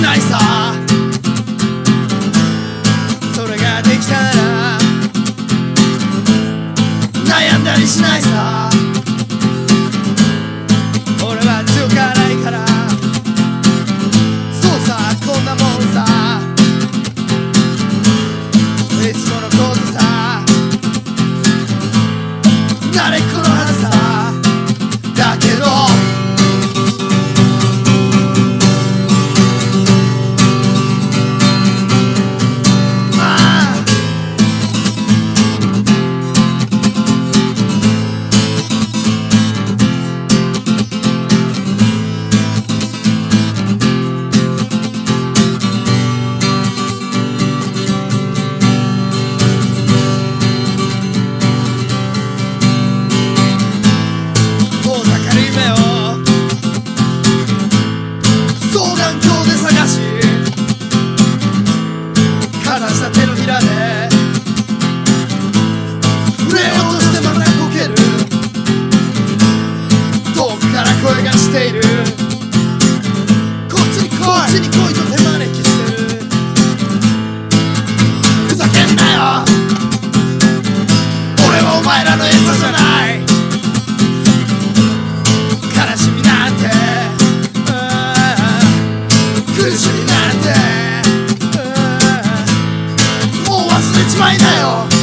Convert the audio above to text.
ないさ。それができたなら悩んだりしないさ。ちに来いこっちに来いと手招きしてるふざけんなよ俺はお前らの餌じゃない悲しみなんて苦しみなんてもう忘れちまいなよ